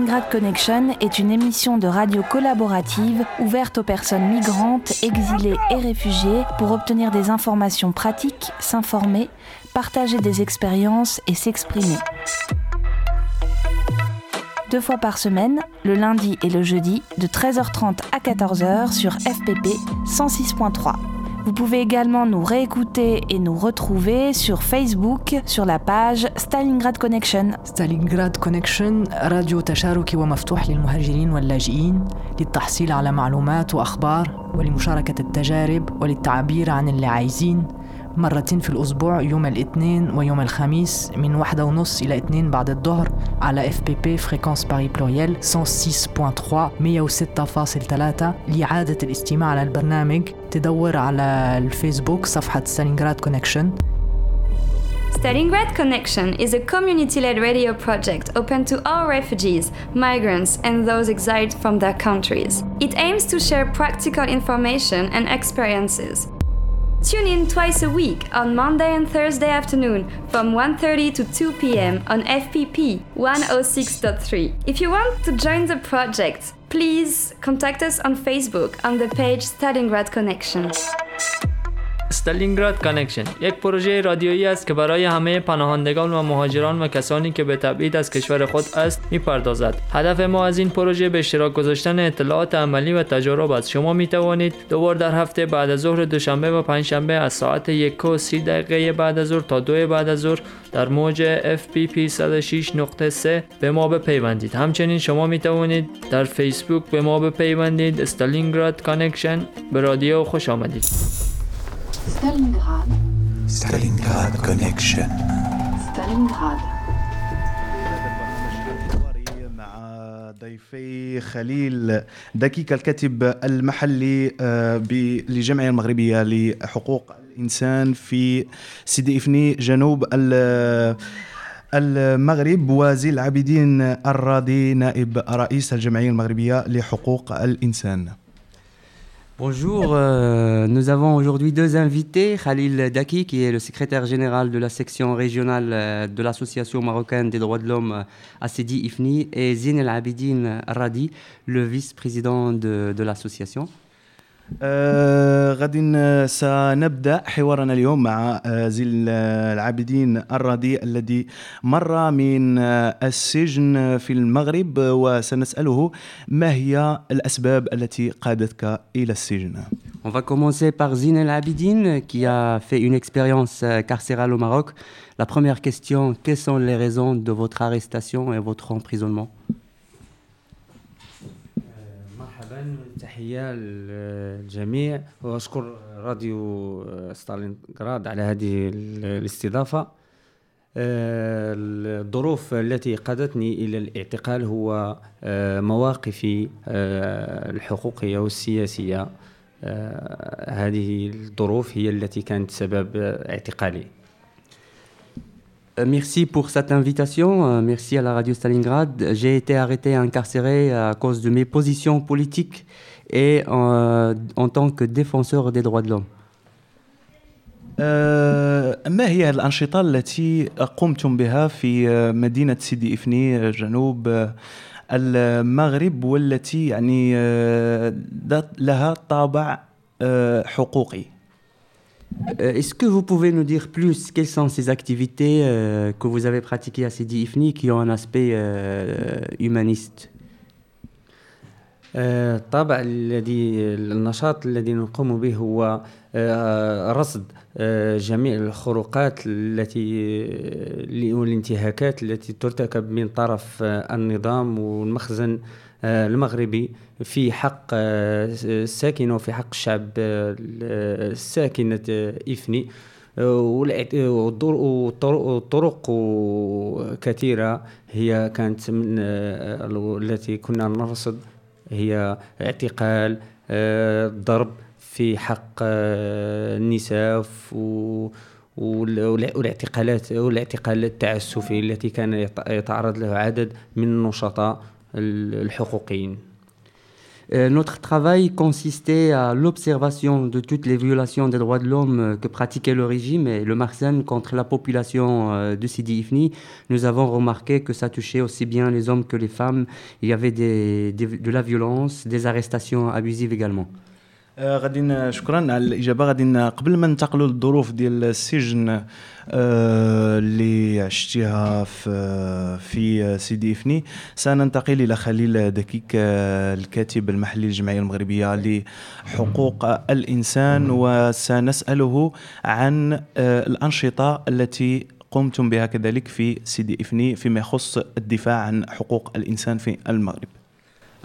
Stalingrad Connection est une émission de radio collaborative ouverte aux personnes migrantes, exilées et réfugiées pour obtenir des informations pratiques, s'informer, partager des expériences et s'exprimer. Deux fois par semaine, le lundi et le jeudi, de 13h30 à 14h sur FPP 106.3. Vous pouvez également nous réécouter et nous retrouver sur Facebook sur la page Stalingrad Connection. ستالينغراد Connection راديو تشاركي ومفتوح للمهاجرين واللاجئين للتحصيل على معلومات وأخبار ولمشاركة التجارب وللتعبير عن اللي عايزين مرتين في الأسبوع يوم الاثنين ويوم الخميس من واحدة ونص إلى اتنين بعد الظهر على FPP Fréquence Paris Plurielle 106.3 106.3 لإعادة الاستماع على البرنامج تدور على الفيسبوك صفحة ستالينغراد كونكشن Stalingrad Connection is a community led radio project open to all refugees, migrants, and those exiled from their countries. It aims to share practical information and experiences. Tune in twice a week on Monday and Thursday afternoon from 1:30 to 2 p.m. on FPP 106.3. If you want to join the project, please contact us on Facebook on the page Stalingrad Connection. استالینگراد کانکشن یک پروژه رادیویی است که برای همه پناهندگان و مهاجران و کسانی که به تبعید از کشور خود است می‌پردازد. هدف ما از این پروژه به اشتراک گذاشتن اطلاعات عملی و تجارب است. شما می توانید دو بار در هفته بعد از ظهر دوشنبه و پنجشنبه از ساعت یک و سی دقیقه بعد از ظهر تا دو بعد از ظهر در موج FPP 106.3 به ما بپیوندید. همچنین شما می توانید در فیسبوک به ما بپیوندید. استالینگراد کانکشن به رادیو خوش آمدید. Stalingrad, Stalingrad Connection. Stalingrad. مع ضيفي خليل دقيق الكاتب المحلي آه، ب- للجمعية المغربية لحقوق الإنسان في سيدي إفني جنوب ال- المغرب وزي العابدين الراضي نائب رئيس الجمعية المغربية لحقوق الإنسان Bonjour, euh, nous avons aujourd'hui deux invités, Khalil Daki qui est le secrétaire général de la section régionale euh, de l'Association marocaine des droits de l'homme euh, à Sidi Ifni et Zine El Abidine Radi, le vice-président de, de l'association. آه غد سنبدا حوارنا اليوم مع آه زين العابدين الراضي الذي مر من آه السجن في المغرب وسنساله ما هي الاسباب التي قادتك إلى السجن On va commencer par Zine El Abidine qui a fait une expérience euh, carcérale au Maroc. La première question, quelles sont les raisons de votre arrestation et votre emprisonnement تحية للجميع. وأشكر راديو ستالينغراد على هذه ال- الاستضافة. آه، الظروف التي قادتني إلى الاعتقال هو آه، مواقفي آه، الحقوقية والسياسية. آه، هذه الظروف هي التي كانت سبب اعتقالي. Euh, Merci pour cette invitation. euh, Merci à la radio Stalingrad. J'ai été arrêté et incarcéré à cause de mes positions politiques. et euh, en tant que défenseur des droits de l'homme. آه ما هي الانشطه التي قمتم بها في آه، مدينه سيدي افني آه، جنوب آه، المغرب والتي يعني آه، ذات- لها طابع آه، حقوقي Euh, Est-ce que vous pouvez nous dire plus quelles sont ces activités euh, que vous avez pratiquées à Sidi Ifni qui ont un aspect euh, humaniste آه، الطابع الذي النشاط الذي نقوم به هو آه، رصد آه، جميع الخروقات التي آه، والانتهاكات التي ترتكب من طرف آه، النظام والمخزن آه، المغربي في حق آه، الساكنة وفي حق الشعب آه، الساكنة آه، إفني. والطرق كثيرة هي كانت من آه، التي كنا نرصد هي اعتقال آه، ضرب في حق آه، النساء والاعتقالات والاعتقال التعسفي التي كان يت- يتعرض له عدد من النشطاء ال- الحقوقيين. Notre travail consistait à l'observation de toutes les violations des droits de l'homme euh, que pratiquait le régime et le Marsen contre la population euh, de Sidi Ifni. Nous avons remarqué que ça touchait aussi bien les hommes que les femmes. Il y avait de la violence, des arrestations abusives également. آه، غادي شكرا على الإجابة. غادي قبل ما ننتقلوا للظروف ديال السجن آه، اللي عشتيها في في سيدي إفني سننتقل إلى خليل دكيك آه، الكاتب المحلي للجمعية المغربية لحقوق الإنسان وسنسأله عن الأنشطة التي قمتم بها كذلك في سيدي إفني فيما يخص الدفاع عن حقوق الإنسان في المغرب.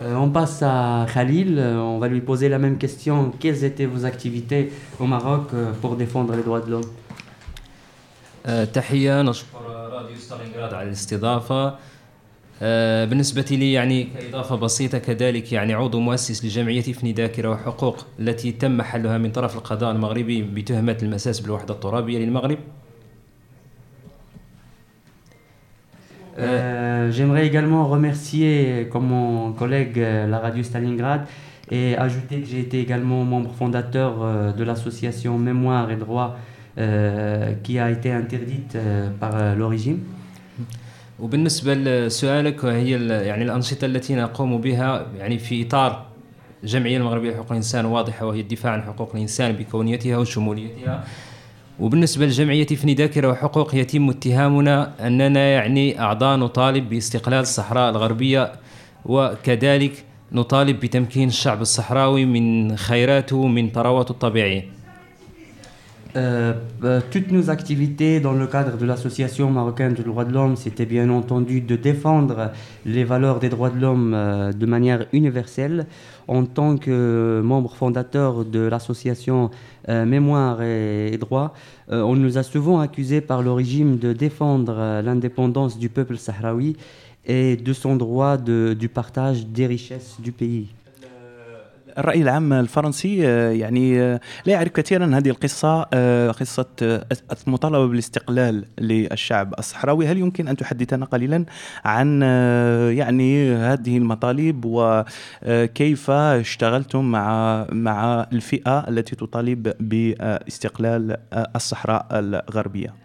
Euh, on passe à Khalil, Euh, on va lui poser la même question. Quelles étaient vos activités au Maroc euh, pour défendre les droits de l'homme? آه، تحية. نشكر راديو ستالينغراد على الاستضافة. آه، بالنسبة لي يعني كإضافة بسيطة كذلك يعني عضو مؤسس لجمعية فني ذاكرة وحقوق التي تم حلها من طرف القضاء المغربي بتهمة المساس بالوحدة الترابية للمغرب. Euh, J'aimerais également remercier, comme mon collègue, euh, la radio Stalingrad et ajouter que j'ai été également membre fondateur euh, de l'association Mémoire et Droit euh, qui a été interdite euh, par euh, le régime. وبالنسبة لسؤالك وهي ال- يعني الأنشطة التي نقوم بها يعني في إطار الجمعية المغربية لحقوق الإنسان واضحة وهي الدفاع عن حقوق الإنسان بكونيتها وشموليتها وبالنسبة لجمعية فني ذاكرة وحقوق يتم اتهامنا أننا يعني أعضاء نطالب باستقلال الصحراء الغربية وكذلك نطالب بتمكين الشعب الصحراوي من خيراته من ثرواته الطبيعية. Euh, euh, toutes nos activités dans le cadre de l'association marocaine des droits de l'homme, c'était bien entendu de défendre les valeurs des droits de l'homme euh, de manière universelle. En tant que membre fondateur de l'association Mémoire et, et Droit, euh, on nous a souvent accusés par le régime de défendre l'indépendance du peuple sahraoui et de son droit du partage des richesses du pays. الرأي العام الفرنسي آه، يعني آه، لا يعرف كثيرا هذه القصة آه، قصة المطالبة بالاستقلال للشعب الصحراوي. هل يمكن أن تحدثنا قليلا عن يعني هذه المطالب وكيف اشتغلتم مع مع الفئة التي تطالب باستقلال الصحراء الغربية؟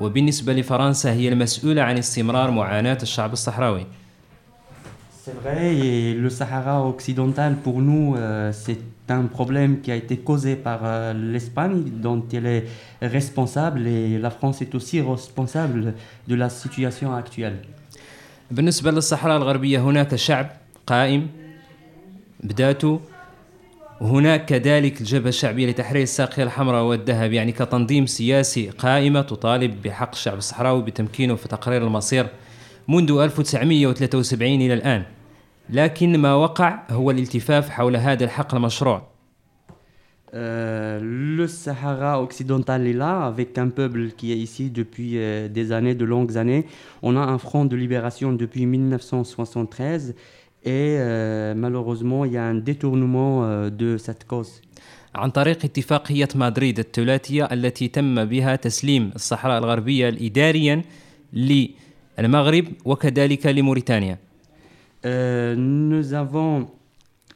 وبالنسبة لفرنسا هي المسؤولة عن استمرار معاناة الشعب الصحراوي C'est vrai, et le Sahara occidental, pour nous, euh, c'est un problème qui a été causé par euh, l'Espagne, dont elle est responsable, et la France est aussi responsable de la situation actuelle. بالنسبة للصحراء الغربية هناك شعب قائم بذاته وهناك كذلك الجبهة الشعبية لتحرير الساقية الحمراء والذهب يعني كتنظيم سياسي قائمة تطالب بحق الشعب الصحراوي بتمكينه في تقرير المصير منذ 1973 إلى الآن. لكن ما وقع هو الالتفاف حول هذا الحق المشروع. Euh, le Sahara occidental est là, avec un peuple qui est ici depuis euh, des années, de longues années. On a un front de libération depuis 1973 et euh, malheureusement, il y a un détournement euh, de cette cause. عن طريق اتفاقية مدريد الثلاثية التي تم بها تسليم الصحراء الغربية إداريا للمغرب وكذلك لموريتانيا Euh, nous avons.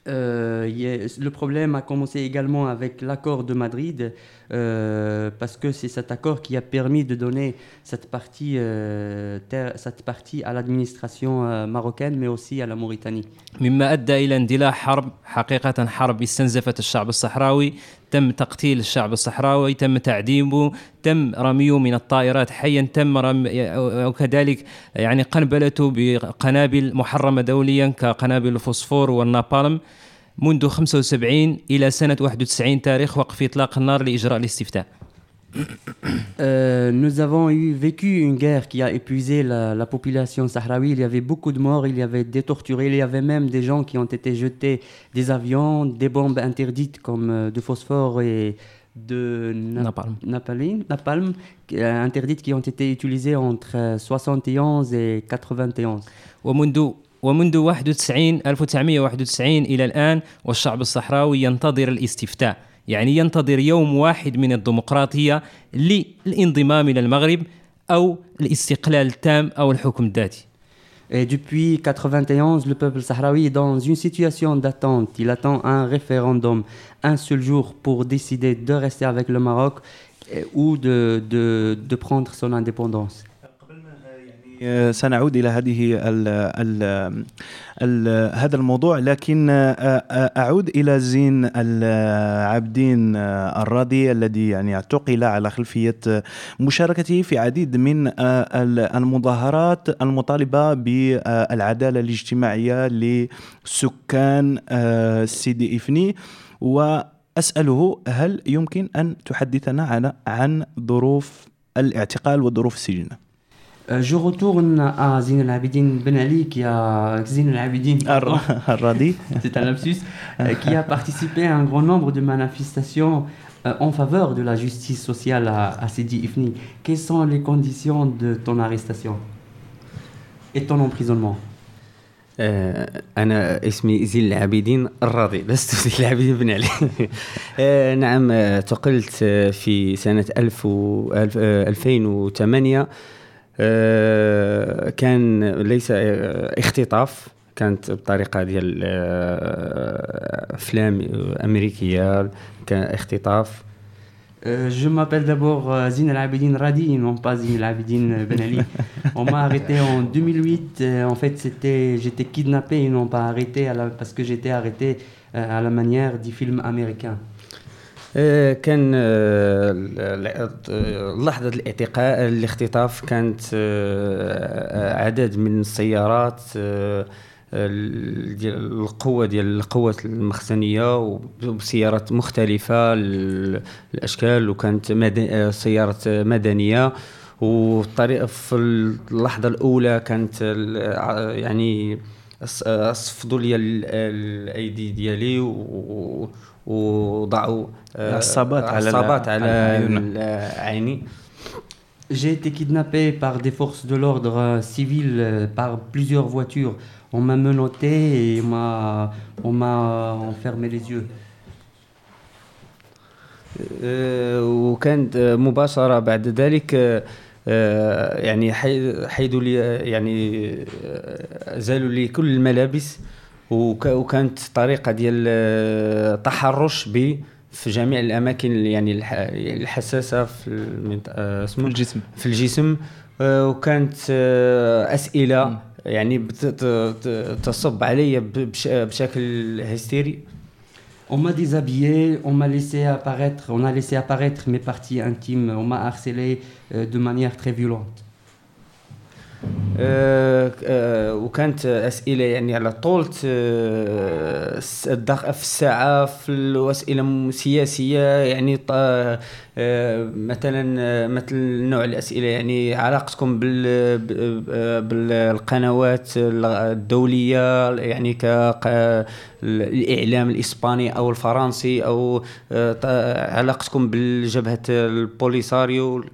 euh, a- le problème a commencé également avec l'accord de Madrid, euh, parce que c'est cet accord qui a permis de donner cette partie, euh, cette partie à l'administration euh, marocaine, mais aussi à la Mauritanie. مما أدى إلى اندلاع حرب حقيقة حرب استنزفت الشعب الصحراوي تم تقتيل الشعب الصحراوي تم تعذيبه تم رميه من الطائرات حيا تم رم وكذلك يعني قنبلته بقنابل محرمة دوليا كقنابل الفوسفور والنابالم منذ 75 إلى سنة 91 تاريخ وقف إطلاق النار لإجراء الاستفتاء Euh, nous avons eu, vécu une guerre qui a épuisé la, la population sahraoui. Il y avait beaucoup de morts, il y avait des torturés, il y avait même des gens qui ont été jetés des avions, des bombes interdites comme euh, de phosphore et de na- Napalm. napalm, napalm, euh, interdites qui ont été utilisées entre euh, 71 et 91. ومنذ ومنذ 91 1991 إلى الآن والشعب الصحراوي ينتظر الاستفتاء يعني ينتظر يوم واحد من الديمقراطية للانضمام إلى المغرب أو الاستقلال التام أو الحكم الذاتي Et depuis 91, le peuple sahraoui est dans une situation d'attente. Il attend un référendum, un seul jour pour décider de rester avec le Maroc euh, ou de, de, de prendre son indépendance. سنعود إلى هذه ال ال ال هذا الموضوع لكن أعود إلى زين العابدين الراضي الذي يعني اعتقل على خلفية مشاركته في عديد من ال- المظاهرات المطالبة بالعدالة الاجتماعية لسكان سيدي إفني وأسأله هل يمكن أن تحدثنا عن ظروف الاعتقال وظروف السجن؟ Euh, je retourne à Zine El Abidine Ben Ali, qui a Zine El Abidine, pardon, الراضي c'est un lapsus, euh, qui a participé à un grand nombre de manifestations euh, en faveur de la justice sociale à, à Sidi Ifni. Quelles sont les conditions de ton arrestation et ton emprisonnement آه، أنا اسمي زين العابدين الراضي لست زين العابدين بن علي آه، نعم آه، اعتقلت آه، في سنة 1000 و- ألف- آه، 2008 آه، كان ليس آه، اختطاف كانت بطريقة ديال آه، أفلام أمريكية كان اختطاف Euh, je m'appelle d'abord euh, Zine El Abidine Radi, non pas Zine El Abidine Ben Ali. On m'a arrêté en 2008. euh, en fait, c'était, j'étais kidnappé et non pas arrêté à la- parce que j'étais arrêté euh, à la manière du film américain. آه، كان آه، لحظة الاعتقاء الاختطاف كانت آه، عدد من السيارات ال- ديال القوة ديال القوة المخزنية وبسيارات مختلفة ال- الأشكال وكانت سيارة مدنية. والطريقة في اللحظة الأولى كانت يعني صفدوا لي ال- الأيدي ديالي وضعوا آه، العصابات على- عصابات على على عيني J'ai été kidnappé par des forces de l'ordre euh, civil, euh, par plusieurs voitures. On m'a menotté et on m'a, m'a enfermé les yeux. وكانت مباشرة بعد ذلك يعني حي- حيدوا لي يعني زالوا لي كل الملابس وكانت طريقة ديال آه، تحرش بي في جميع الأماكن اللي يعني الح- الحساسة في المنطقة اسمه؟ الجسم. في الجسم آه، وكانت آه، أسئلة يعني تصب علي ب- بش- بشكل هستيري. On m'a déshabillé, on m'a laissé apparaître, on a laissé apparaître mes parties intimes, on m'a harcelé euh, de manière très violente. آه، آه، وكانت أسئلة يعني على طول آه، الس- الدق- في الساعة في الأسئلة م- سياسيه يعني آه، مثلا مثل نوع الأسئلة يعني علاقتكم بالقنوات الدولية يعني ك الإعلام الإسباني أو الفرنسي أو علاقتكم بالجبهة البوليساريو.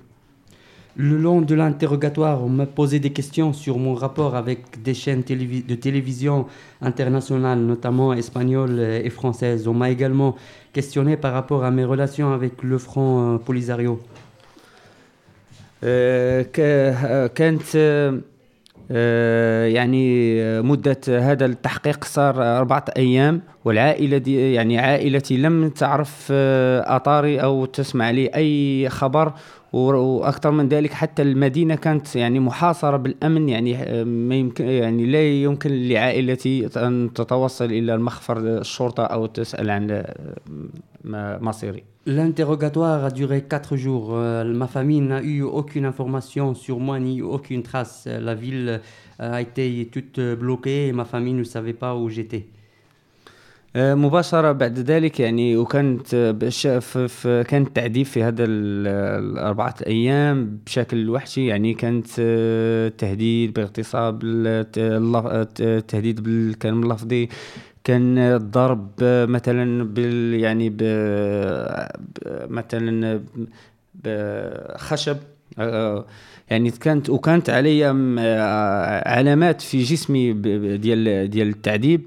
Le long de l'interrogatoire, on m'a posé des questions sur mon rapport avec des chaînes télévi- de télévision internationales, notamment espagnoles et françaises. On m'a également questionné par rapport à mes relations avec le Front euh, Polisario. آه، ك- آه، كانت آه، آه، يعني آه، مدة هذا التحقيق صار أربعة أيام والعائلة دي يعني عائلتي لم تعرف آه، أطاري أو تسمع لي أي خبر و- وأكثر من ذلك حتى المدينة كانت يعني محاصرة بالأمن يعني آه، ما يمكن يعني لا يمكن لعائلتي أن تتوصل إلى المخفر الشرطة أو تسأل عن آه، مصيري L'interrogatoire a duré quatre jours. Euh, ma famille n'a eu aucune information sur moi ni aucune trace. La ville euh, a été toute euh, bloquée et ma famille ne savait pas où j'étais. آه، مباشرة بعد ذلك يعني وكانت كان التعذيب في هذا ال- الأربعة أيام بشكل وحشي. يعني كانت آه، تهديد باغتصاب التهديد بالكلام اللفظي. كان الضرب مثلا بال يعني ب مثلا بخشب آه، يعني كانت وكانت علي علامات في جسمي ديال ديال التعذيب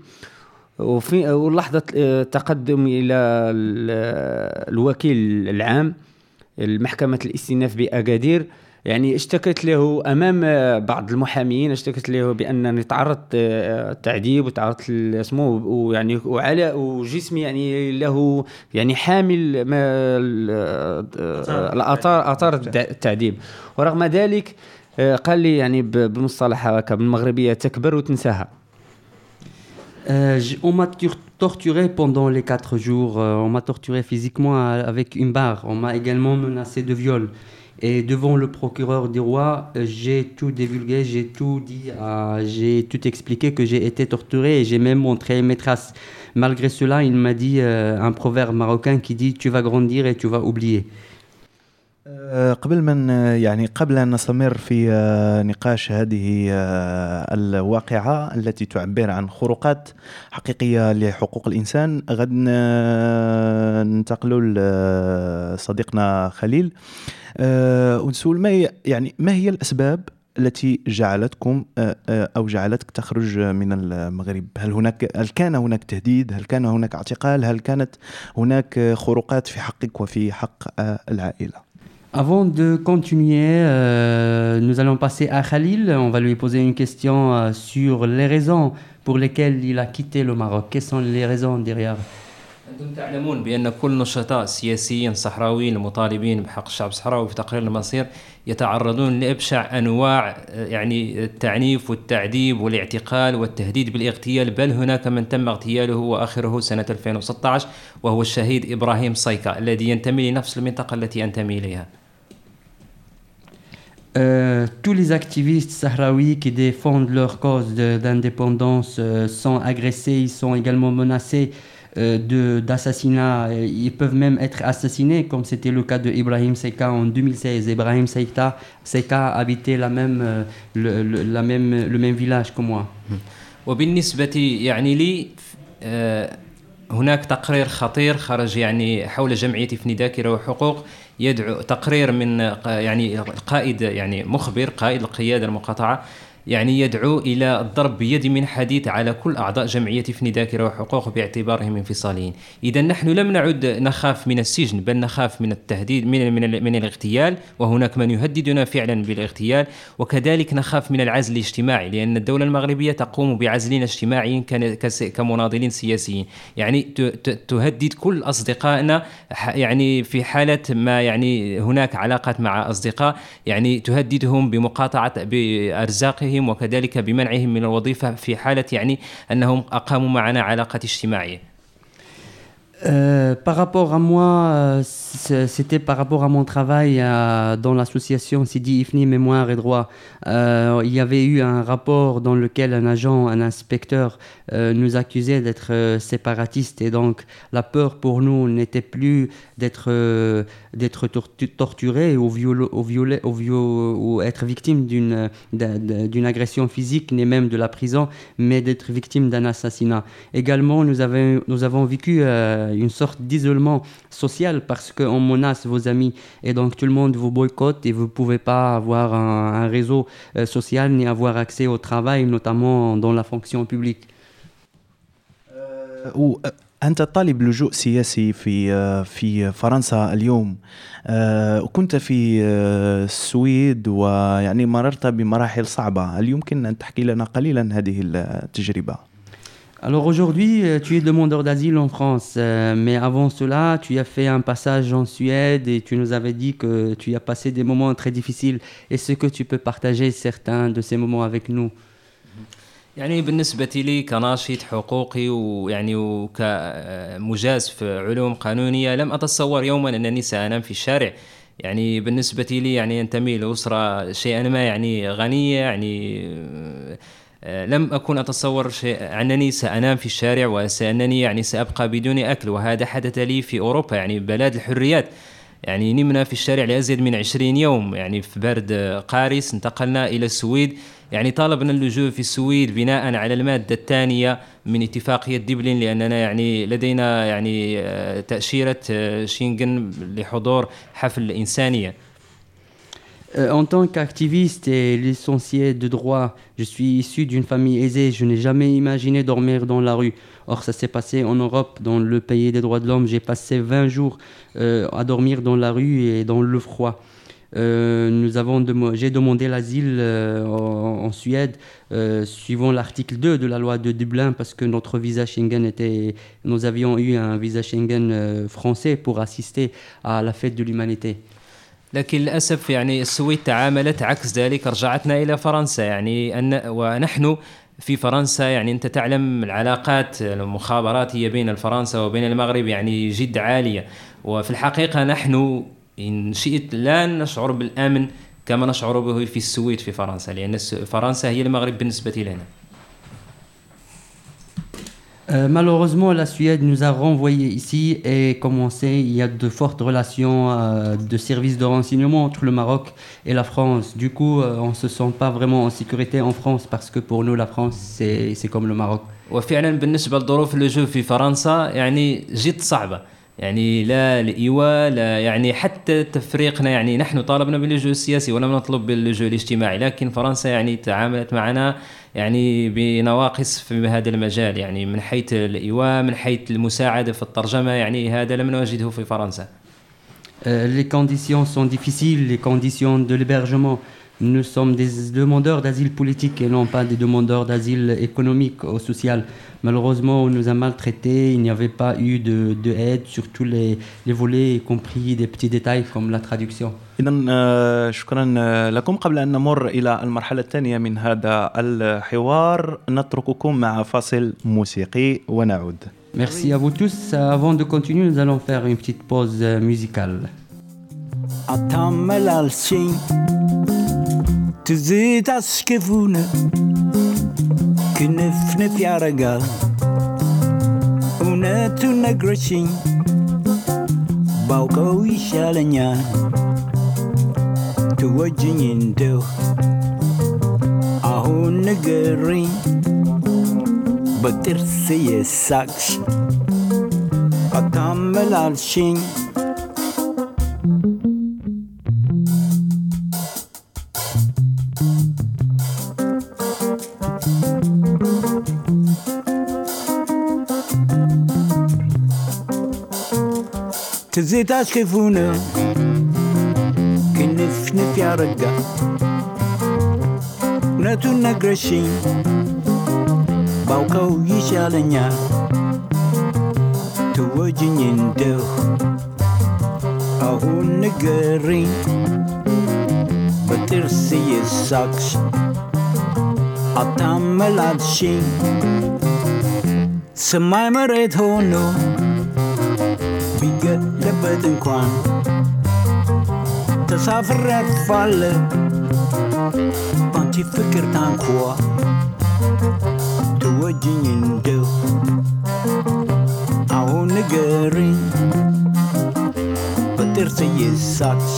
وفي ولحظة آه، تقدمي إلى ال- الوكيل العام المحكمة الاستئناف بأكادير. يعني اشتكت له أمام آه، بعض المحامين اشتكت له بأنني تعرضت آه، تعذيب وتعرضت ل- اسمه ويعني وعلى وجسمي يعني له يعني حامل ما ال- آه، الاثار اثار التع- التعذيب ورغم ذلك آه، قال لي يعني ب- بالمصطلح هكا بالمغربية تكبر وتنساها. Euh, on m'a tur- torturé pendant les quatre jours. euh, on m'a torturé physiquement euh, avec une barre. On m'a également menacé de viol. Et devant le procureur du roi, j'ai tout divulgué, j'ai tout dit, j'ai tout expliqué que j'ai été torturé et j'ai même montré mes traces. Malgré cela, il m'a dit un proverbe marocain qui dit Tu vas grandir et tu vas oublier. آه، قبل ما ن- يعني قبل أن نستمر في آه، نقاش هذه آه، الواقعة التي تعبر عن خروقات حقيقية لحقوق الإنسان غد ن- ننتقلوا لصديقنا خليل. آه، ونسول ما يعني ما هي الأسباب التي جعلتكم آه، آه، أو جعلتك تخرج من المغرب؟ هل هناك هل كان هناك تهديد؟ هل كان هناك اعتقال؟ هل كانت هناك آه، خروقات في حقك وفي حق آه، العائلة؟ Avant de continuer, euh, nous allons passer à Khalil. On va lui poser une question euh, sur les raisons pour lesquelles il a quitté le Maroc. Quelles sont les raisons derrière أنتم تعلمون بأن كل نشطاء سياسيين صحراويين المطالبين بحق الشعب الصحراوي في تقرير المصير يتعرضون لأبشع أنواع يعني التعنيف والتعذيب والاعتقال والتهديد بالاغتيال بل هناك من تم اغتياله وآخره سنة 2016 وهو الشهيد إبراهيم صيكا الذي ينتمي لنفس المنطقة التي أنتمي إليها Euh, tous les activistes sahraouis qui défendent leur cause de- d'indépendance euh, sont agressés, ils sont également menacés euh, de- d'assassinat. Euh, Ils peuvent même être assassinés, comme c'était le cas de Ibrahim Seika en 2016. Ibrahim Seika, Seika habitait la même, euh, le, le- la même, le même village que moi. وبالنسبة يعني لي آه، هناك تقرير خطير خرج يعني حول جمعية افني ذاكرة وحقوق يدعو تقرير من يعني قائد يعني مخبر قائد القيادة المقاطعة يعني يدعو إلى الضرب بيد من حديد على كل أعضاء جمعية افني ذاكرة وحقوق باعتبارهم انفصاليين. إذا نحن لم نعد نخاف من السجن بل نخاف من التهديد من من, من الاغتيال وهناك من يهددنا فعلا بالاغتيال وكذلك نخاف من العزل الاجتماعي لأن الدولة المغربية تقوم بعزلنا اجتماعي كن- كس- كمناضلين سياسيين. يعني تهدد كل أصدقائنا يعني في حالة ما يعني هناك علاقات مع أصدقاء يعني تهددهم بمقاطعة بأرزاقهم وكذلك بمنعهم من الوظيفة في حالة يعني أنهم أقاموا معنا علاقات اجتماعية. Euh, par rapport à moi, euh, c'était par rapport à mon travail euh, dans l'association Sidi Ifni Mémoire et Droit. Il y avait eu un rapport dans lequel un agent, un inspecteur nous accusait d'être séparatistes et donc la peur pour nous n'était plus d'être d'être tortu- torturé ou, ou, être victime d'une d'un- d'un- d'une agression physique ni même de la prison, mais d'être victime d'un assassinat. Également, nous avons, vécu une sorte d'isolement social parce qu'on menace vos amis et donc tout le monde vous boycotte et vous ne pouvez pas avoir un, un réseau euh, social ni avoir accès au travail, notamment dans la fonction publique. أنت طالب لجوء سياسي في في فرنسا اليوم آه، وكنت في آه، السويد ويعني مررت بمراحل صعبة هل يمكن أن تحكي لنا قليلا هذه التجربة؟ Alors aujourd'hui, euh, tu es demandeur d'asile en France, euh, mais avant cela, tu as fait un passage en Suède et tu nous avais dit que tu as passé des moments très difficiles. Est-ce que tu peux partager certains de ces moments avec nous يعني بالنسبة لي كناشط حقوقي ويعني وكمجاز في علوم قانونية لم أتصور يوما أنني سأنام في الشارع يعني بالنسبة لي يعني أنتمي لأسرة شيئا ما يعني غنية يعني آه، لم أكن أتصور شيء أنني سأنام في الشارع وأنني يعني سأبقى بدون أكل وهذا حدث لي في أوروبا يعني بلاد الحريات. يعني نمنا في الشارع لأزيد من عشرين يوم يعني في برد قارس انتقلنا إلى السويد. يعني طالبنا اللجوء في السويد بناء على المادة الثانية من اتفاقية دبلين لأننا يعني لدينا يعني آه، تأشيرة آه، شينغن لحضور حفل الإنسانية Euh, en tant qu'activiste et licencié de droit, je suis issu d'une famille aisée. Je n'ai jamais imaginé dormir dans la rue. Or, ça s'est passé en Europe, dans le pays des droits de l'homme. J'ai passé 20 jours euh, à dormir dans la rue et dans le froid. Euh, j'ai demandé l'asile en, Suède suivant l'article 2 de la loi de Dublin parce que notre visa Schengen était nous avions eu un visa Schengen français pour assister à la fête de l'humanité. لكن للأسف يعني السويد تعاملت عكس ذلك رجعتنا إلى فرنسا. يعني أن ونحن في فرنسا يعني أنت تعلم العلاقات المخابراتيه بين فرنسا وبين المغرب يعني جد عالية. وفي الحقيقة نحن إن شئت لا نشعر بالأمن كما نشعر به في السويد في فرنسا لأن فرنسا هي المغرب بالنسبة لنا. Euh, malheureusement, la Suède nous a renvoyés ici et commencé, il y a de fortes relations euh, de services de renseignement entre le Maroc et la France. Du coup, euh, on ne se sent pas vraiment en sécurité en France parce que pour nous, la France, c'est c'est comme le Maroc. وفعلا بالنسبه لظروف اللجوء في فرنسا يعني جد صعبه يعني لا الإيواء لا يعني حتى تفريقنا يعني نحن طالبنا باللجوء السياسي ولم نطلب باللجوء الاجتماعي لكن فرنسا يعني تعاملت معنا يعني بنواقص في هذا المجال يعني من حيث الإيواء من حيث المساعدة في الترجمة يعني هذا لم نجده في فرنسا Euh, les conditions sont difficiles, les conditions de l'hébergement. Nous sommes des demandeurs d'asile politique et non pas des demandeurs d'asile économique ou social. Malheureusement, on nous a maltraités, il n'y avait pas eu de, de aide sur tous les, les volets, y compris des petits détails comme la traduction. إذا آه، شكرا آه، لكم قبل أن نمر إلى المرحلة الثانية من هذا الحوار نترككم مع فاصل موسيقي ونعود Merci à vous tous. Avant de continuer, nous allons faire une petite pause euh, musicale. አታመላልሽኝ ትዝታሽ ክፉን ክንፍንፍ ያረጋል እውነቱን ነግረሽኝ ባውቀው ይሻለኛል ትወጅኝ እንደው አሁን ንገሪኝ በጥርስ የሳቅሽ አታመላልሽኝ ትዝታሽ ክፉ ነው ክንፍንፍ ያረጋል እውነቱን ነግረሽኝ ባውቀው ይሻለኛል ትወጅኝ እንደው አሁን ንገሪኝ በጥርስ የሳቅሽ አታመላልሽኝ ሰማይ መሬት ሆኖ ቢገለበጥ እንኳን ተሳፍሬ አልፋለሁ ባንቺ ፍቅር ታንኳ ትወጅኝ እንደው አሁን ንገሪኝ በጥርስ እየሳቅሽ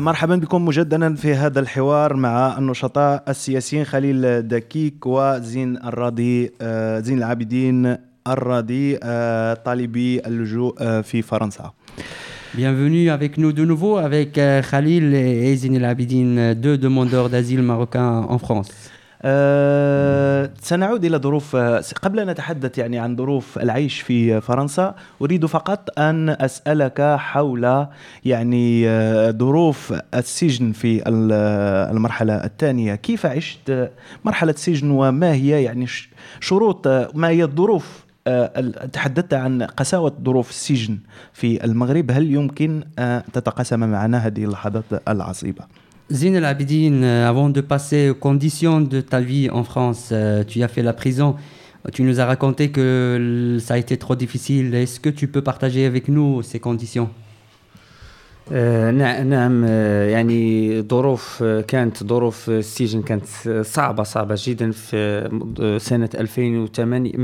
مرحبا بكم مجددا في هذا الحوار مع النشطاء السياسيين خليل دكيك وزين الراضي آه، زين العابدين الراضي آه، طالبي اللجوء آه، في فرنسا Bienvenue avec nous de nouveau avec euh, Khalil et Zine El Abidine, euh, deux demandeurs d'asile marocains en France. آه، سنعود إلى ظروف قبل أن نتحدث يعني عن ظروف العيش في فرنسا أريد فقط أن أسألك حول يعني آه، ظروف السجن في آه، المرحلة الثانية كيف عشت مرحلة سجن وما هي يعني شروط ما هي الظروف ال- تحدثت عن قساوة ظروف السجن في المغرب هل يمكن تتقاسم معنا هذه اللحظات العصيبة؟ Zine El Abidine, euh, avant de passer aux conditions de ta vie en France, euh, tu as fait la prison. Tu nous as raconté que ça a été trop difficile. Est-ce que tu peux partager avec nous ces conditions? آه، نع- نعم آه، يعني ظروف آه، كانت ظروف السجن كانت آه، صعبة صعبة جدا في آه، سنة 2008 م-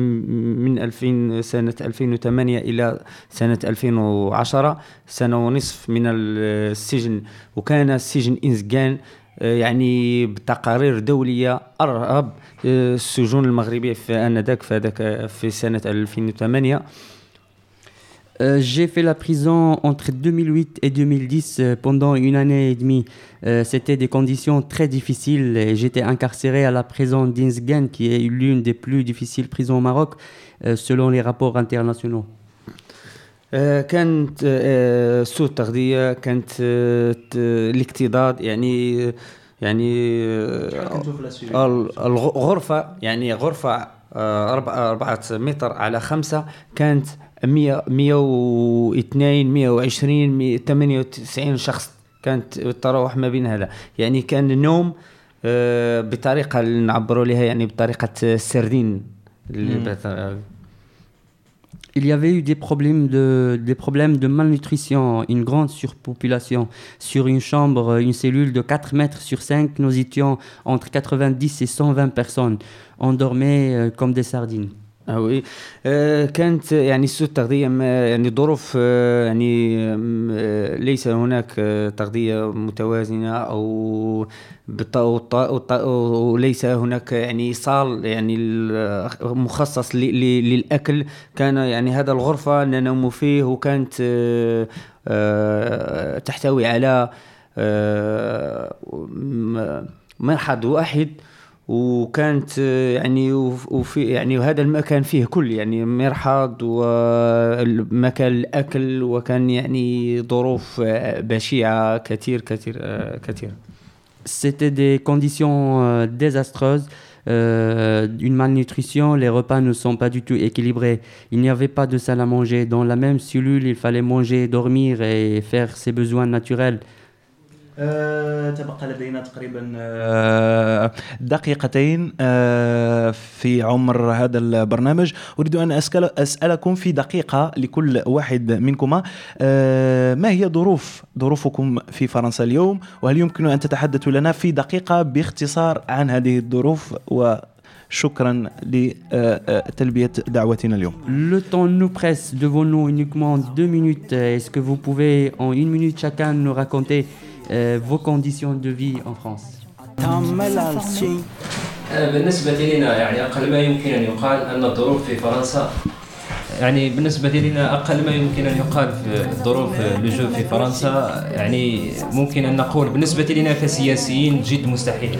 من 2000 سنة 2008 إلى سنة 2010 سنة ونصف من ال- السجن. وكان السجن إنزجان آه، يعني بتقارير دولية أرهب آه، السجون المغربية في آنذاك في في سنة 2008 Euh, J'ai fait la prison entre 2008 et 2010 euh, pendant une année et demie. Euh, C'était des conditions très difficiles. et J'étais incarcéré à la prison d'Inzgen, qui est l'une des plus difficiles prisons au Maroc, euh, selon les rapports internationaux. آه، كانت آه، سوء التغذية كانت آه، ت- الاكتظاظ يعني يعني آه، ال- الغ- غرفة يعني غرفة آه، أربعة أربعة متر على خمسة كانت 100 102 120 198 شخص كانت تراوح ما بين هذا يعني كان النوم آه، بطريقة اللي نعبروا لها يعني بطريقة السردين اللي مم. بت- Il y avait eu des problèmes de, des problèmes de malnutrition, une grande surpopulation. Sur une chambre, une cellule de 4 mètres sur 5, nous étions entre 90 et 120 personnes. On dormait euh, comme des sardines. آه وي آه كانت يعني سوء التغذية ما- يعني ظروف آه يعني آه ليس هناك آه تغذية متوازنة أو بط- وط- وط- وليس هناك يعني صال يعني ال- مخصص ل- ل- للأكل. كان يعني هذا الغرفة ننام فيه وكانت آه آه تحتوي على آه مرحض واحد. وكانت آه، يعني وف- وفي يعني وهذا المكان فيه كل يعني مرحاض ومكان الاكل وكان يعني ظروف آه، بشعه كثير كثير آه، كثير C'était des conditions euh, désastreuses, euh, une malnutrition, les repas ne sont pas du tout équilibrés. Il n'y avait pas de salle à manger. Dans la même cellule, il fallait manger, dormir et faire ses besoins naturels. آه، تبقى لدينا تقريبا آه، دقيقتين آه، في عمر هذا البرنامج. أريد أن أسأل أسألكم في دقيقة لكل واحد منكما آه، ما هي ظروف ظروفكم في فرنسا اليوم؟ وهل يمكن أن تتحدثوا لنا في دقيقة باختصار عن هذه الظروف اليوم Le temps nous presse devant nous uniquement deux minutes. Est-ce que vous pouvez en une minute chacun nous raconter euh, vos conditions de vie en France تعمل الشيء آه، بالنسبة لنا يعني أقل ما يمكن أن يقال أن الظروف في فرنسا يعني بالنسبة لنا أقل ما يمكن أن يقال في الظروف اللجوء في فرنسا يعني ممكن أن نقول بالنسبة لنا كسياسيين جد مستحيل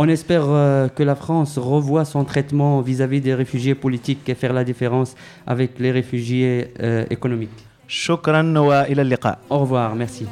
On espère euh, que la France revoit son traitement vis-à-vis des réfugiés politiques et faire la différence avec les réfugiés euh, économiques. Au revoir, merci.